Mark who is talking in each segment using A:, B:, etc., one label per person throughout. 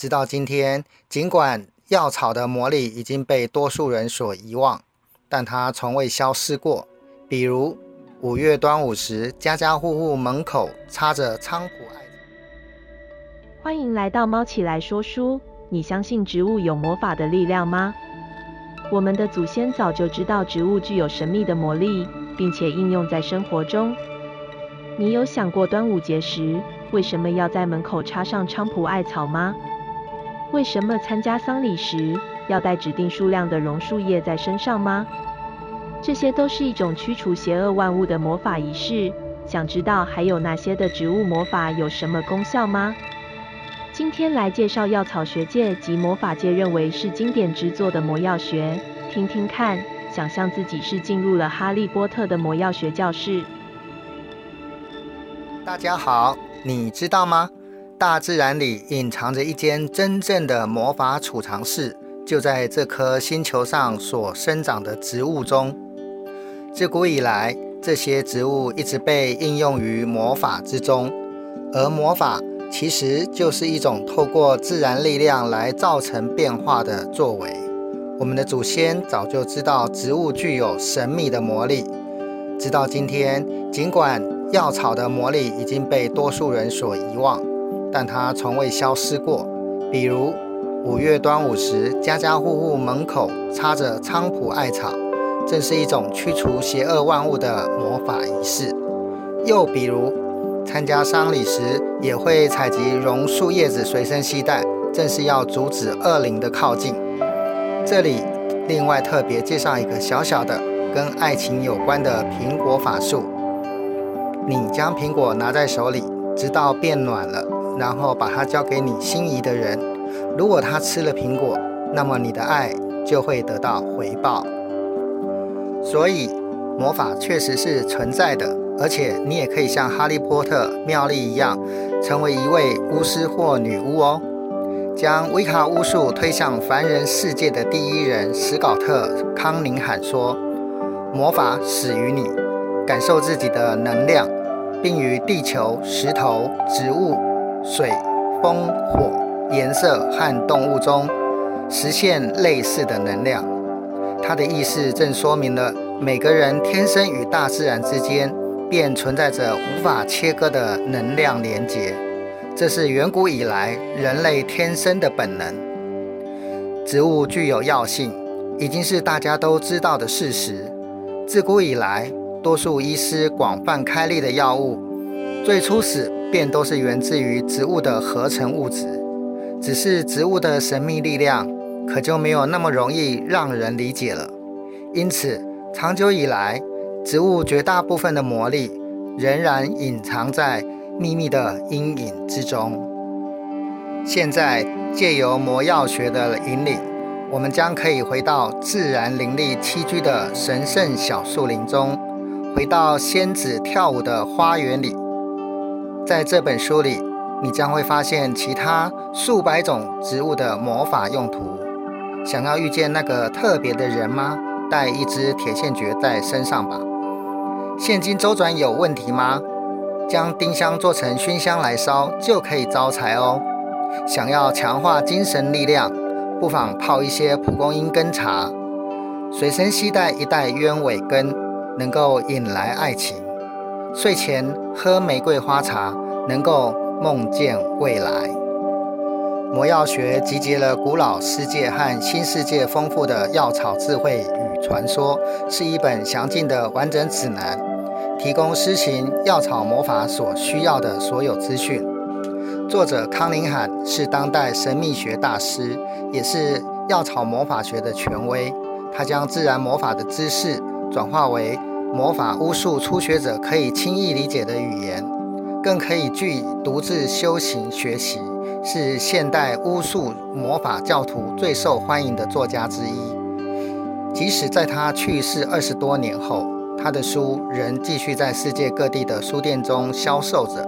A: 直到今天，尽管药草的魔力已经被多数人所遗忘，但它从未消失过。比如五月端午时，家家户户门口插着菖蒲艾草。
B: 欢迎来到猫起来说书。你相信植物有魔法的力量吗？我们的祖先早就知道植物具有神秘的魔力，并且应用在生活中。你有想过端午节时为什么要在门口插上菖蒲艾草吗？为什么参加丧礼时要带指定数量的榕树叶在身上吗？这些都是一种驱除邪恶万物的魔法仪式。想知道还有哪些的植物魔法有什么功效吗？今天来介绍药草学界及魔法界认为是经典之作的魔药学，听听看，想象自己是进入了哈利波特的魔药学教室。
A: 大家好，你知道吗？大自然里隐藏着一间真正的魔法储藏室，就在这颗星球上所生长的植物中。自古以来，这些植物一直被应用于魔法之中，而魔法其实就是一种透过自然力量来造成变化的作为。我们的祖先早就知道植物具有神秘的魔力，直到今天，尽管药草的魔力已经被多数人所遗忘。但它从未消失过。比如五月端午时，家家户户门口插着菖蒲艾草，正是一种驱除邪恶万物的魔法仪式。又比如参加丧礼时，也会采集榕树叶子随身携带，正是要阻止恶灵的靠近。这里另外特别介绍一个小小的跟爱情有关的苹果法术：你将苹果拿在手里，直到变暖了。然后把它交给你心仪的人，如果他吃了苹果，那么你的爱就会得到回报。所以魔法确实是存在的，而且你也可以像哈利波特妙丽一样，成为一位巫师或女巫哦。将维卡巫术推向凡人世界的第一人史考特·康宁喊说：“魔法始于你，感受自己的能量，并与地球、石头、植物。”水、风、火、颜色和动物中实现类似的能量，它的意思正说明了每个人天生与大自然之间便存在着无法切割的能量连结，这是远古以来人类天生的本能。植物具有药性，已经是大家都知道的事实。自古以来，多数医师广泛开立的药物，最初始。便都是源自于植物的合成物质，只是植物的神秘力量可就没有那么容易让人理解了。因此，长久以来，植物绝大部分的魔力仍然隐藏在秘密的阴影之中。现在，借由魔药学的引领，我们将可以回到自然灵力栖居的神圣小树林中，回到仙子跳舞的花园里。在这本书里，你将会发现其他数百种植物的魔法用途。想要遇见那个特别的人吗？带一支铁线蕨在身上吧。现金周转有问题吗？将丁香做成熏香来烧就可以招财哦。想要强化精神力量，不妨泡一些蒲公英根茶。随身携带一袋鸢尾根，能够引来爱情。睡前喝玫瑰花茶，能够梦见未来。魔药学集结了古老世界和新世界丰富的药草智慧与传说，是一本详尽的完整指南，提供施行药草魔法所需要的所有资讯。作者康宁罕是当代神秘学大师，也是药草魔法学的权威。他将自然魔法的知识转化为魔法巫术初学者可以轻易理解的语言，更可以据独自修行学习，是现代巫术魔法教徒最受欢迎的作家之一。即使在他去世二十多年后，他的书仍继续在世界各地的书店中销售着。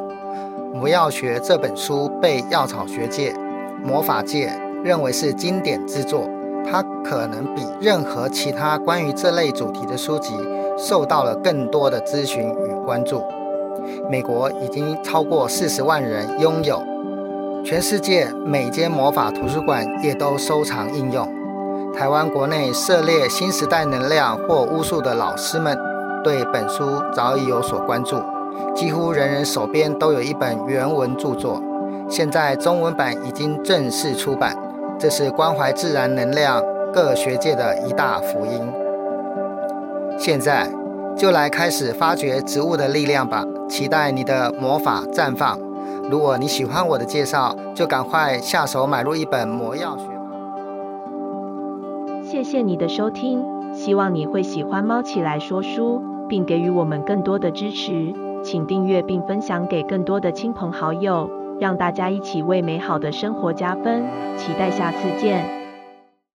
A: 《魔药学》这本书被药草学界、魔法界认为是经典之作，它可能比任何其他关于这类主题的书籍。受到了更多的咨询与关注。美国已经超过四十万人拥有《全世界每间魔法图书馆也都收藏应用。台湾国内涉猎新时代能量或巫术的老师们，对本书早已有所关注，几乎人人手边都有一本原文著作。现在中文版已经正式出版，这是关怀自然能量各学界的一大福音。现在就来开始发掘植物的力量吧，期待你的魔法绽放。如果你喜欢我的介绍，就赶快下手买入一本《魔药学吧》。
B: 谢谢你的收听，希望你会喜欢《猫起来说书》，并给予我们更多的支持。请订阅并分享给更多的亲朋好友，让大家一起为美好的生活加分。期待下次见。